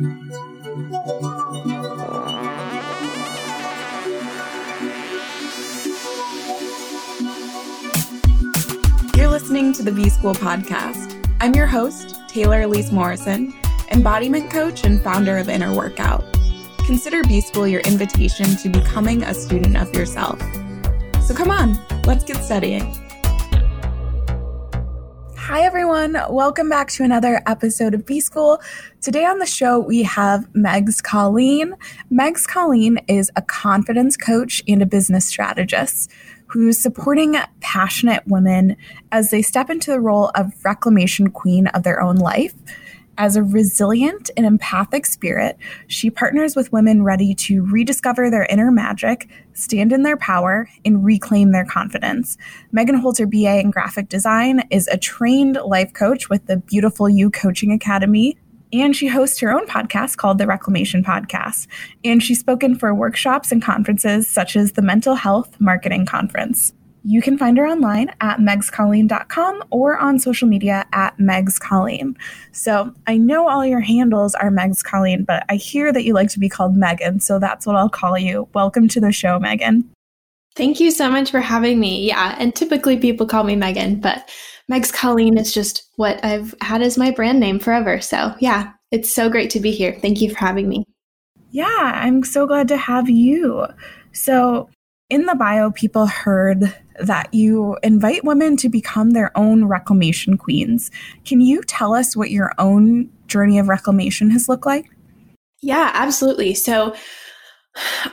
You're listening to the B School podcast. I'm your host, Taylor Elyse Morrison, embodiment coach and founder of Inner Workout. Consider B School your invitation to becoming a student of yourself. So come on, let's get studying. Hi, everyone. Welcome back to another episode of B School. Today on the show, we have Megs Colleen. Megs Colleen is a confidence coach and a business strategist who's supporting passionate women as they step into the role of reclamation queen of their own life. As a resilient and empathic spirit, she partners with women ready to rediscover their inner magic, stand in their power, and reclaim their confidence. Megan holds her BA in graphic design, is a trained life coach with the Beautiful You Coaching Academy, and she hosts her own podcast called the Reclamation Podcast. And she's spoken for workshops and conferences such as the Mental Health Marketing Conference. You can find her online at megscolleen.com or on social media at megscolleen. So I know all your handles are Megs Colleen, but I hear that you like to be called Megan, so that's what I'll call you. Welcome to the show, Megan. Thank you so much for having me. Yeah, and typically people call me Megan, but Megs Colleen is just what I've had as my brand name forever. So yeah, it's so great to be here. Thank you for having me. Yeah, I'm so glad to have you. So, in the bio, people heard that you invite women to become their own reclamation queens. Can you tell us what your own journey of reclamation has looked like? Yeah, absolutely. So,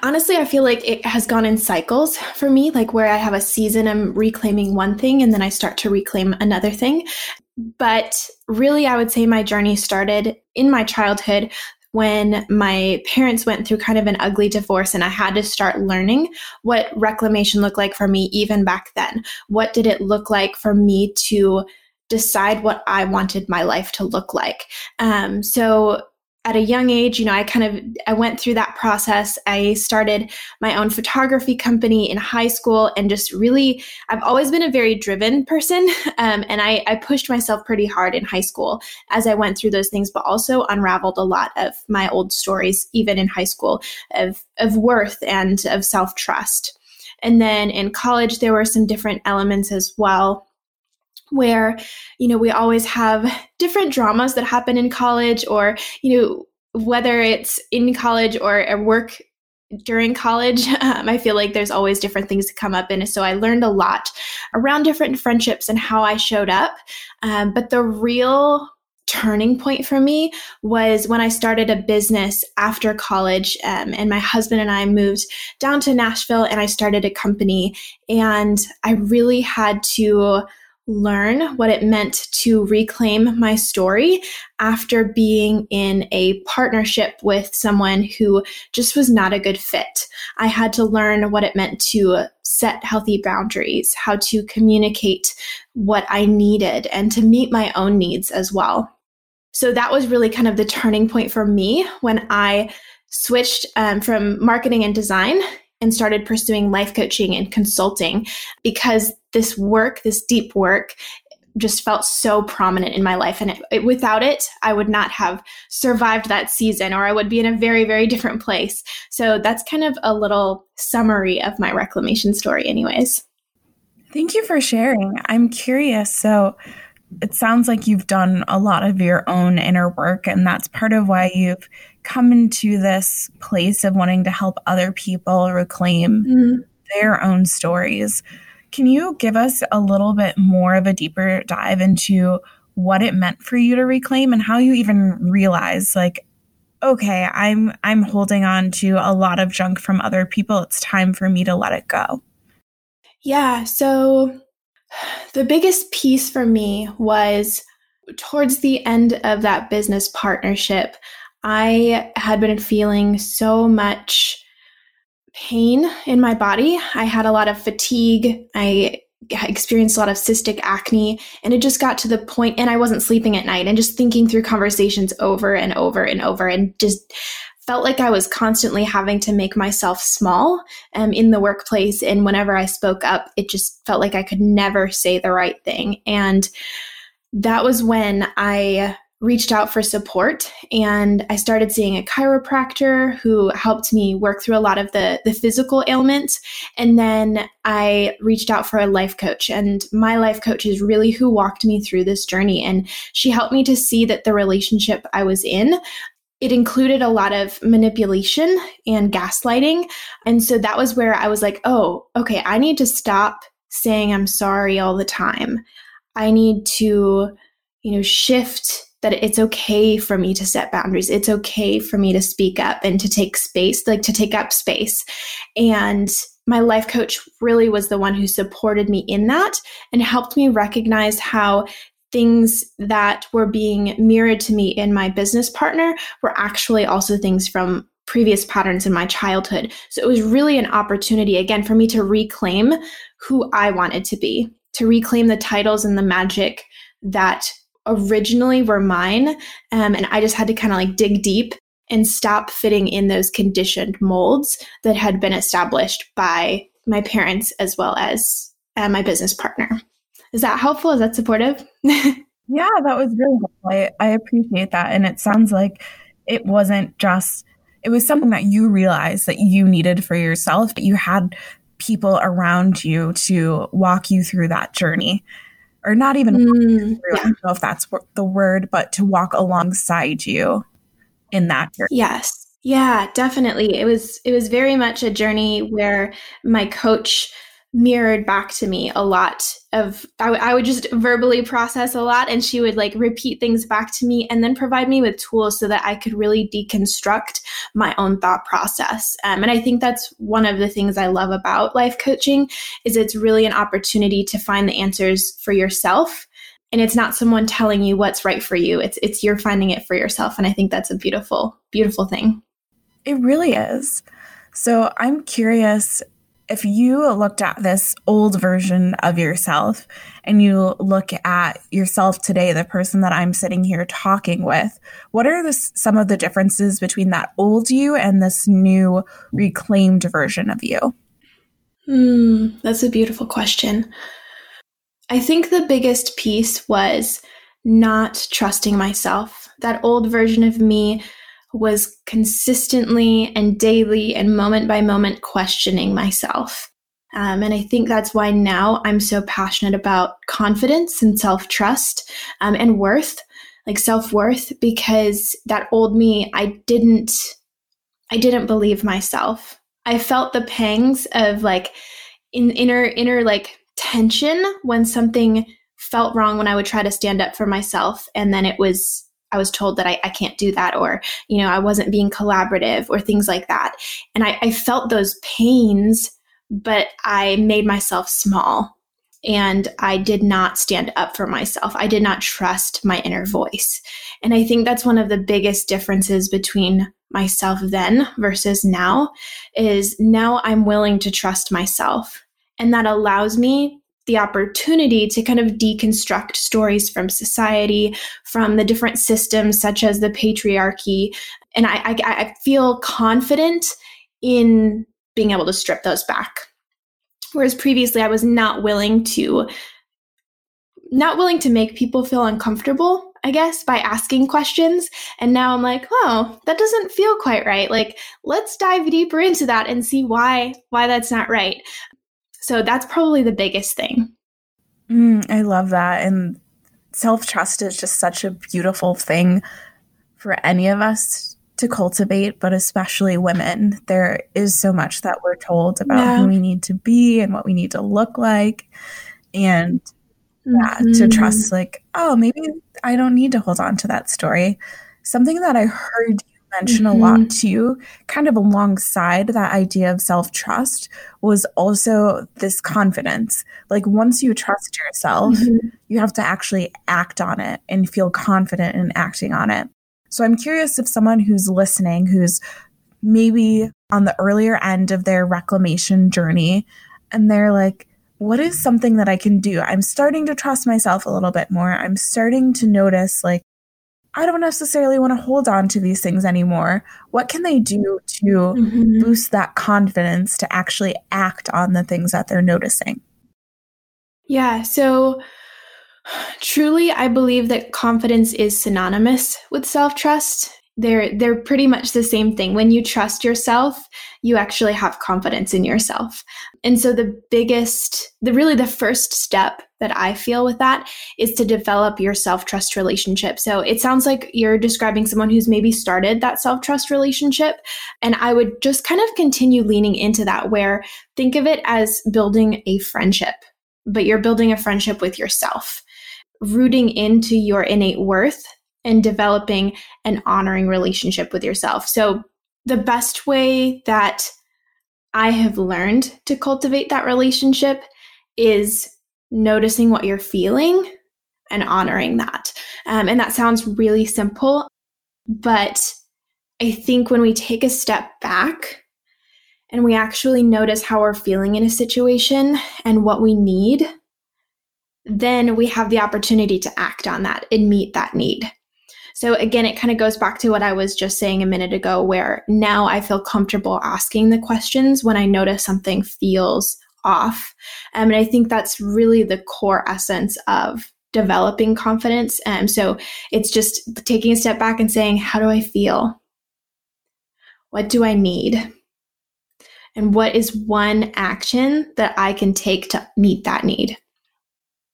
honestly, I feel like it has gone in cycles for me, like where I have a season, I'm reclaiming one thing and then I start to reclaim another thing. But really, I would say my journey started in my childhood when my parents went through kind of an ugly divorce and I had to start learning what reclamation looked like for me even back then. What did it look like for me to decide what I wanted my life to look like? Um, so at a young age, you know, I kind of I went through that process. I started my own photography company in high school, and just really, I've always been a very driven person, um, and I, I pushed myself pretty hard in high school as I went through those things, but also unraveled a lot of my old stories, even in high school, of of worth and of self trust. And then in college, there were some different elements as well where you know we always have different dramas that happen in college or you know whether it's in college or at work during college um, i feel like there's always different things to come up and so i learned a lot around different friendships and how i showed up um, but the real turning point for me was when I started a business after college. Um, and my husband and I moved down to Nashville and I started a company. And I really had to learn what it meant to reclaim my story after being in a partnership with someone who just was not a good fit. I had to learn what it meant to set healthy boundaries, how to communicate what I needed, and to meet my own needs as well. So that was really kind of the turning point for me when I switched um, from marketing and design and started pursuing life coaching and consulting because this work, this deep work, just felt so prominent in my life. And it, it, without it, I would not have survived that season or I would be in a very, very different place. So that's kind of a little summary of my reclamation story, anyways. Thank you for sharing. I'm curious. So, it sounds like you've done a lot of your own inner work, and that's part of why you've come into this place of wanting to help other people reclaim mm-hmm. their own stories. Can you give us a little bit more of a deeper dive into what it meant for you to reclaim and how you even realized like okay, I'm I'm holding on to a lot of junk from other people. It's time for me to let it go. Yeah, so the biggest piece for me was towards the end of that business partnership. I had been feeling so much pain in my body. I had a lot of fatigue. I experienced a lot of cystic acne and it just got to the point and I wasn't sleeping at night and just thinking through conversations over and over and over and just felt like I was constantly having to make myself small um, in the workplace. And whenever I spoke up, it just felt like I could never say the right thing. And that was when I reached out for support and I started seeing a chiropractor who helped me work through a lot of the the physical ailments and then I reached out for a life coach and my life coach is really who walked me through this journey and she helped me to see that the relationship I was in it included a lot of manipulation and gaslighting and so that was where I was like oh okay I need to stop saying I'm sorry all the time I need to you know shift that it's okay for me to set boundaries. It's okay for me to speak up and to take space, like to take up space. And my life coach really was the one who supported me in that and helped me recognize how things that were being mirrored to me in my business partner were actually also things from previous patterns in my childhood. So it was really an opportunity, again, for me to reclaim who I wanted to be, to reclaim the titles and the magic that originally were mine. Um, and I just had to kind of like dig deep and stop fitting in those conditioned molds that had been established by my parents as well as uh, my business partner. Is that helpful? Is that supportive? yeah, that was really helpful. I, I appreciate that. And it sounds like it wasn't just, it was something that you realized that you needed for yourself, but you had people around you to walk you through that journey or not even mm, yeah. I don't know if that's the word, but to walk alongside you in that journey. Yes. Yeah, definitely. It was it was very much a journey where my coach mirrored back to me a lot of I, w- I would just verbally process a lot and she would like repeat things back to me and then provide me with tools so that i could really deconstruct my own thought process. Um, and i think that's one of the things i love about life coaching is it's really an opportunity to find the answers for yourself. And it's not someone telling you what's right for you. It's it's you're finding it for yourself. And i think that's a beautiful beautiful thing. It really is. So i'm curious if you looked at this old version of yourself and you look at yourself today, the person that I'm sitting here talking with, what are the, some of the differences between that old you and this new reclaimed version of you? Hmm, that's a beautiful question. I think the biggest piece was not trusting myself. That old version of me was consistently and daily and moment by moment questioning myself. Um, and I think that's why now I'm so passionate about confidence and self trust um, and worth, like self worth, because that old me, I didn't, I didn't believe myself. I felt the pangs of like in inner, inner like tension when something felt wrong when I would try to stand up for myself, and then it was I was told that I, I can't do that, or, you know, I wasn't being collaborative, or things like that. And I, I felt those pains, but I made myself small and I did not stand up for myself. I did not trust my inner voice. And I think that's one of the biggest differences between myself then versus now is now I'm willing to trust myself. And that allows me the opportunity to kind of deconstruct stories from society, from the different systems such as the patriarchy. And I, I, I feel confident in being able to strip those back. Whereas previously I was not willing to not willing to make people feel uncomfortable, I guess, by asking questions. And now I'm like, oh, that doesn't feel quite right. Like, let's dive deeper into that and see why why that's not right. So that's probably the biggest thing. Mm, I love that. And self trust is just such a beautiful thing for any of us to cultivate, but especially women. There is so much that we're told about yeah. who we need to be and what we need to look like. And yeah, mm-hmm. to trust, like, oh, maybe I don't need to hold on to that story. Something that I heard mention mm-hmm. a lot mm-hmm. too, kind of alongside that idea of self trust, was also this confidence. Like once you trust yourself, mm-hmm. you have to actually act on it and feel confident in acting on it. So I'm curious if someone who's listening, who's maybe on the earlier end of their reclamation journey, and they're like, what is something that I can do? I'm starting to trust myself a little bit more. I'm starting to notice like I don't necessarily want to hold on to these things anymore. What can they do to mm-hmm. boost that confidence to actually act on the things that they're noticing? Yeah. So Truly, I believe that confidence is synonymous with self trust. They're, they're pretty much the same thing. When you trust yourself, you actually have confidence in yourself. And so, the biggest, the really the first step that I feel with that is to develop your self trust relationship. So, it sounds like you're describing someone who's maybe started that self trust relationship. And I would just kind of continue leaning into that, where think of it as building a friendship, but you're building a friendship with yourself rooting into your innate worth and developing an honoring relationship with yourself. So, the best way that I have learned to cultivate that relationship is noticing what you're feeling and honoring that. Um, and that sounds really simple, but I think when we take a step back and we actually notice how we're feeling in a situation and what we need then we have the opportunity to act on that and meet that need. So again, it kind of goes back to what I was just saying a minute ago, where now I feel comfortable asking the questions when I notice something feels off. Um, and I think that's really the core essence of developing confidence. And um, so it's just taking a step back and saying, how do I feel? What do I need? And what is one action that I can take to meet that need?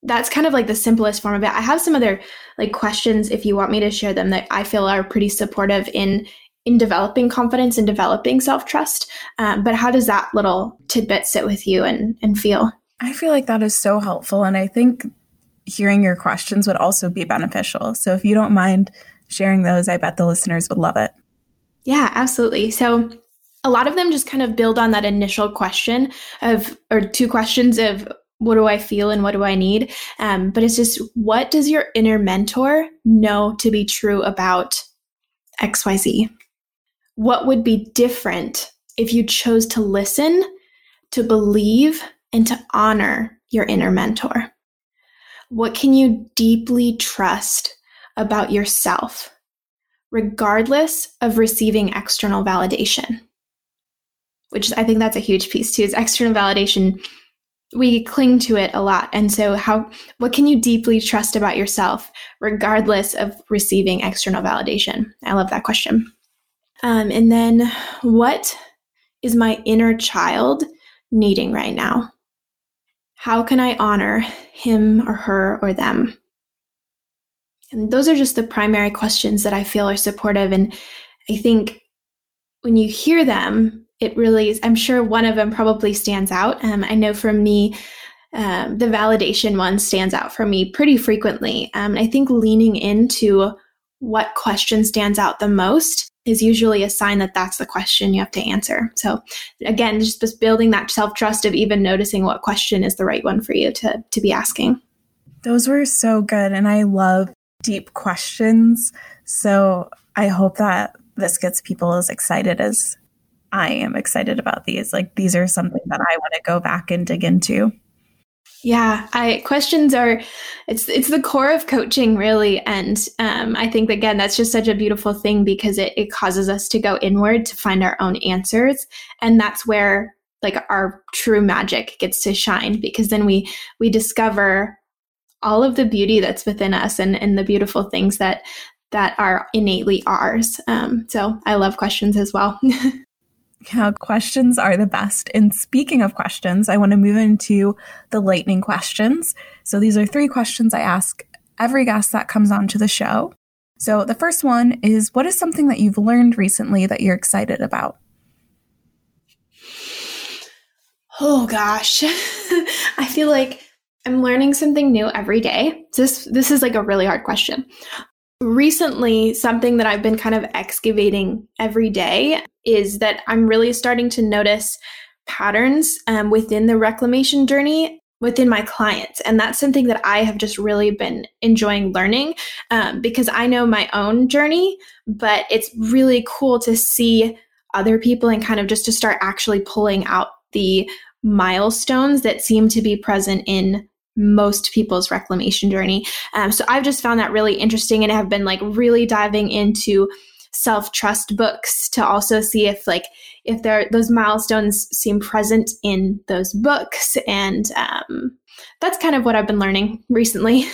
That's kind of like the simplest form of it. I have some other like questions if you want me to share them that I feel are pretty supportive in in developing confidence and developing self trust. Um, but how does that little tidbit sit with you and and feel? I feel like that is so helpful, and I think hearing your questions would also be beneficial. So if you don't mind sharing those, I bet the listeners would love it. Yeah, absolutely. So a lot of them just kind of build on that initial question of or two questions of what do I feel and what do I need? Um, but it's just what does your inner mentor know to be true about XYZ? What would be different if you chose to listen, to believe, and to honor your inner mentor? What can you deeply trust about yourself, regardless of receiving external validation? Which I think that's a huge piece too, is external validation we cling to it a lot. And so how what can you deeply trust about yourself regardless of receiving external validation? I love that question. Um, and then what is my inner child needing right now? How can i honor him or her or them? And those are just the primary questions that i feel are supportive. And i think when you hear them it really is, I'm sure one of them probably stands out. Um, I know for me, um, the validation one stands out for me pretty frequently. Um, I think leaning into what question stands out the most is usually a sign that that's the question you have to answer. So again, just building that self trust of even noticing what question is the right one for you to to be asking. Those were so good, and I love deep questions. So I hope that this gets people as excited as I am excited about these. Like these are something that I want to go back and dig into. Yeah, I questions are it's it's the core of coaching really, and um, I think again that's just such a beautiful thing because it it causes us to go inward to find our own answers, and that's where like our true magic gets to shine because then we we discover all of the beauty that's within us and and the beautiful things that that are innately ours. Um, so I love questions as well. Yeah, questions are the best. And speaking of questions, I want to move into the lightning questions. So these are three questions I ask every guest that comes onto the show. So the first one is What is something that you've learned recently that you're excited about? Oh gosh. I feel like I'm learning something new every day. This this is like a really hard question recently something that I've been kind of excavating every day is that I'm really starting to notice patterns um, within the reclamation journey within my clients. And that's something that I have just really been enjoying learning um, because I know my own journey, but it's really cool to see other people and kind of just to start actually pulling out the milestones that seem to be present in most people's reclamation journey. Um, so I've just found that really interesting and have been like really diving into self trust books to also see if like if there those milestones seem present in those books and um, that's kind of what i've been learning recently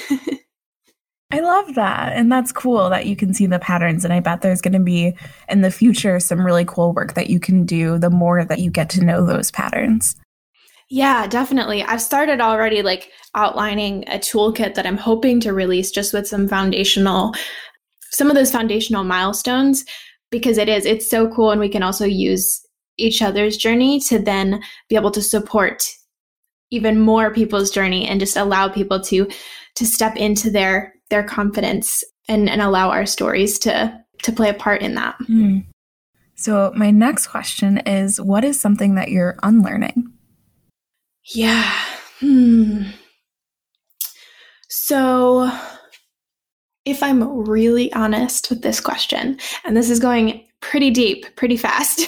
I love that. And that's cool that you can see the patterns. And I bet there's going to be in the future some really cool work that you can do the more that you get to know those patterns. Yeah, definitely. I've started already like outlining a toolkit that I'm hoping to release just with some foundational, some of those foundational milestones because it is, it's so cool. And we can also use each other's journey to then be able to support even more people's journey and just allow people to to step into their their confidence and, and allow our stories to to play a part in that. Mm. So my next question is what is something that you're unlearning? Yeah. Hmm. So if I'm really honest with this question, and this is going pretty deep, pretty fast,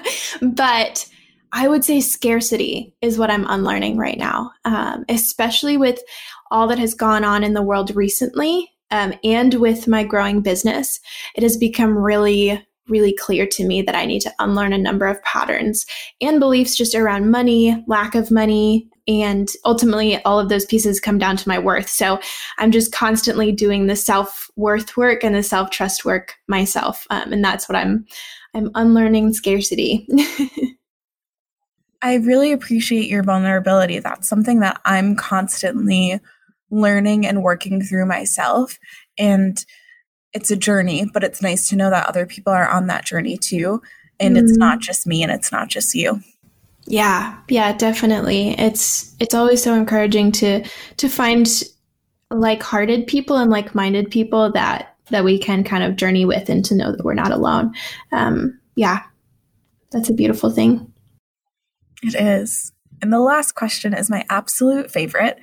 but I would say scarcity is what I'm unlearning right now, um, especially with all that has gone on in the world recently um, and with my growing business. It has become really, really clear to me that I need to unlearn a number of patterns and beliefs just around money, lack of money, and ultimately all of those pieces come down to my worth. So I'm just constantly doing the self worth work and the self trust work myself, um, and that's what I'm I'm unlearning scarcity. I really appreciate your vulnerability. That's something that I'm constantly learning and working through myself. And it's a journey, but it's nice to know that other people are on that journey too. And mm. it's not just me and it's not just you. Yeah, yeah, definitely. It's it's always so encouraging to to find like-hearted people and like-minded people that that we can kind of journey with and to know that we're not alone. Um, yeah, that's a beautiful thing. It is. And the last question is my absolute favorite.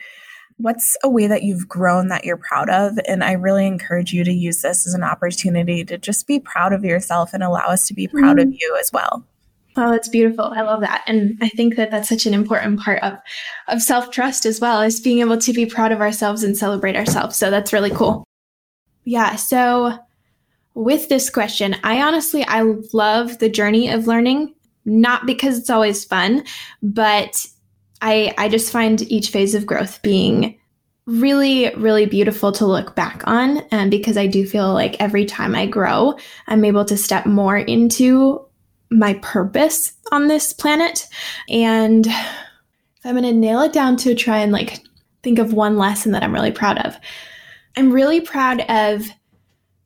What's a way that you've grown that you're proud of? And I really encourage you to use this as an opportunity to just be proud of yourself and allow us to be proud mm-hmm. of you as well. Oh, that's beautiful. I love that. And I think that that's such an important part of, of self trust as well, is being able to be proud of ourselves and celebrate ourselves. So that's really cool. Yeah. So with this question, I honestly, I love the journey of learning not because it's always fun, but I I just find each phase of growth being really really beautiful to look back on and because I do feel like every time I grow, I'm able to step more into my purpose on this planet and if I'm going to nail it down to try and like think of one lesson that I'm really proud of. I'm really proud of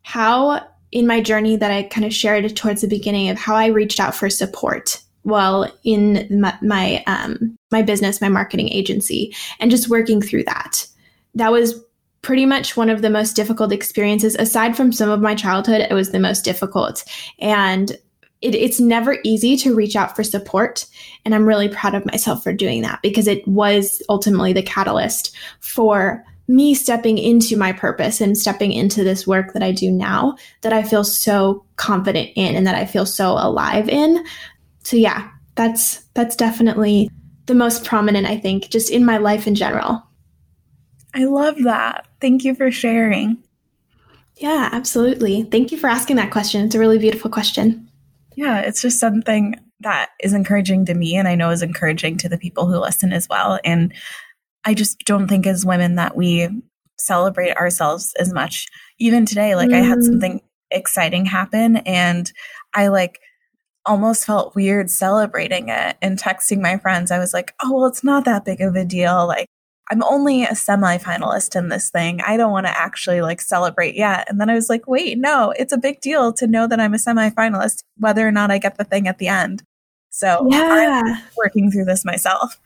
how in my journey that I kind of shared towards the beginning of how I reached out for support while in my my, um, my business, my marketing agency, and just working through that. That was pretty much one of the most difficult experiences. Aside from some of my childhood, it was the most difficult, and it, it's never easy to reach out for support. And I'm really proud of myself for doing that because it was ultimately the catalyst for me stepping into my purpose and stepping into this work that I do now that I feel so confident in and that I feel so alive in. So yeah, that's that's definitely the most prominent I think just in my life in general. I love that. Thank you for sharing. Yeah, absolutely. Thank you for asking that question. It's a really beautiful question. Yeah, it's just something that is encouraging to me and I know is encouraging to the people who listen as well. And I just don't think as women that we celebrate ourselves as much. Even today, like mm. I had mm. something exciting happen and I like almost felt weird celebrating it and texting my friends. I was like, oh, well, it's not that big of a deal. Like, I'm only a semi-finalist in this thing. I don't want to actually like celebrate yet. And then I was like, wait, no, it's a big deal to know that I'm a semi-finalist, whether or not I get the thing at the end. So yeah. I'm working through this myself.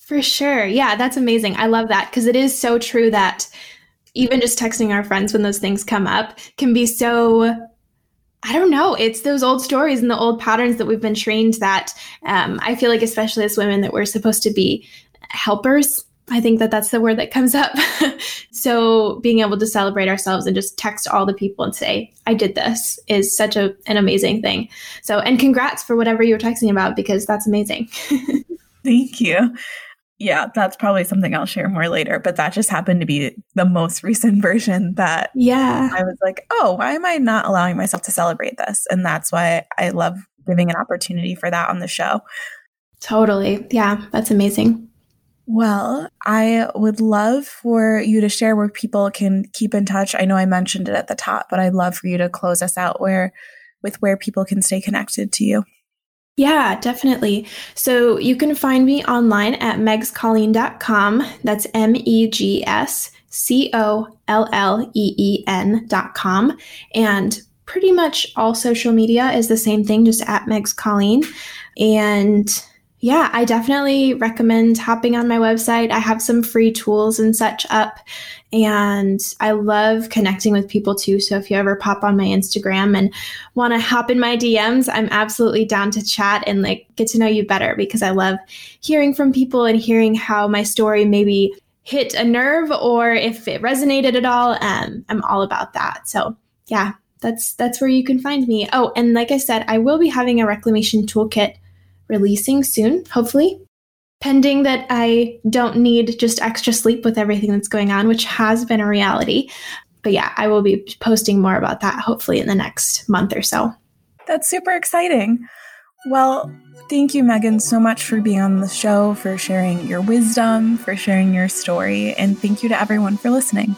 For sure. Yeah, that's amazing. I love that because it is so true that even just texting our friends when those things come up can be so I don't know. It's those old stories and the old patterns that we've been trained that um, I feel like, especially as women, that we're supposed to be helpers. I think that that's the word that comes up. so being able to celebrate ourselves and just text all the people and say, I did this is such a, an amazing thing. So, and congrats for whatever you were texting about because that's amazing. Thank you. Yeah, that's probably something I'll share more later, but that just happened to be the most recent version that yeah. I was like, "Oh, why am I not allowing myself to celebrate this?" And that's why I love giving an opportunity for that on the show. Totally. Yeah, that's amazing. Well, I would love for you to share where people can keep in touch. I know I mentioned it at the top, but I'd love for you to close us out where with where people can stay connected to you. Yeah, definitely. So you can find me online at megscolleen.com. That's M E G S C O L L E E N.com. And pretty much all social media is the same thing, just at Megs Colleen. And yeah, I definitely recommend hopping on my website. I have some free tools and such up, and I love connecting with people too. So if you ever pop on my Instagram and want to hop in my DMs, I'm absolutely down to chat and like get to know you better because I love hearing from people and hearing how my story maybe hit a nerve or if it resonated at all. Um, I'm all about that. So yeah, that's that's where you can find me. Oh, and like I said, I will be having a reclamation toolkit releasing soon, hopefully. Pending that I don't need just extra sleep with everything that's going on, which has been a reality. But yeah, I will be posting more about that hopefully in the next month or so. That's super exciting. Well, thank you, Megan, so much for being on the show, for sharing your wisdom, for sharing your story, and thank you to everyone for listening.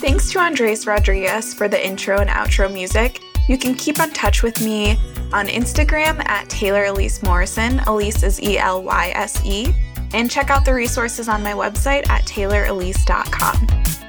Thanks to Andres Rodriguez for the intro and outro music. You can keep in touch with me on Instagram at Taylor Elyse Morrison. Elyse is E L Y S E. And check out the resources on my website at taylorelyse.com.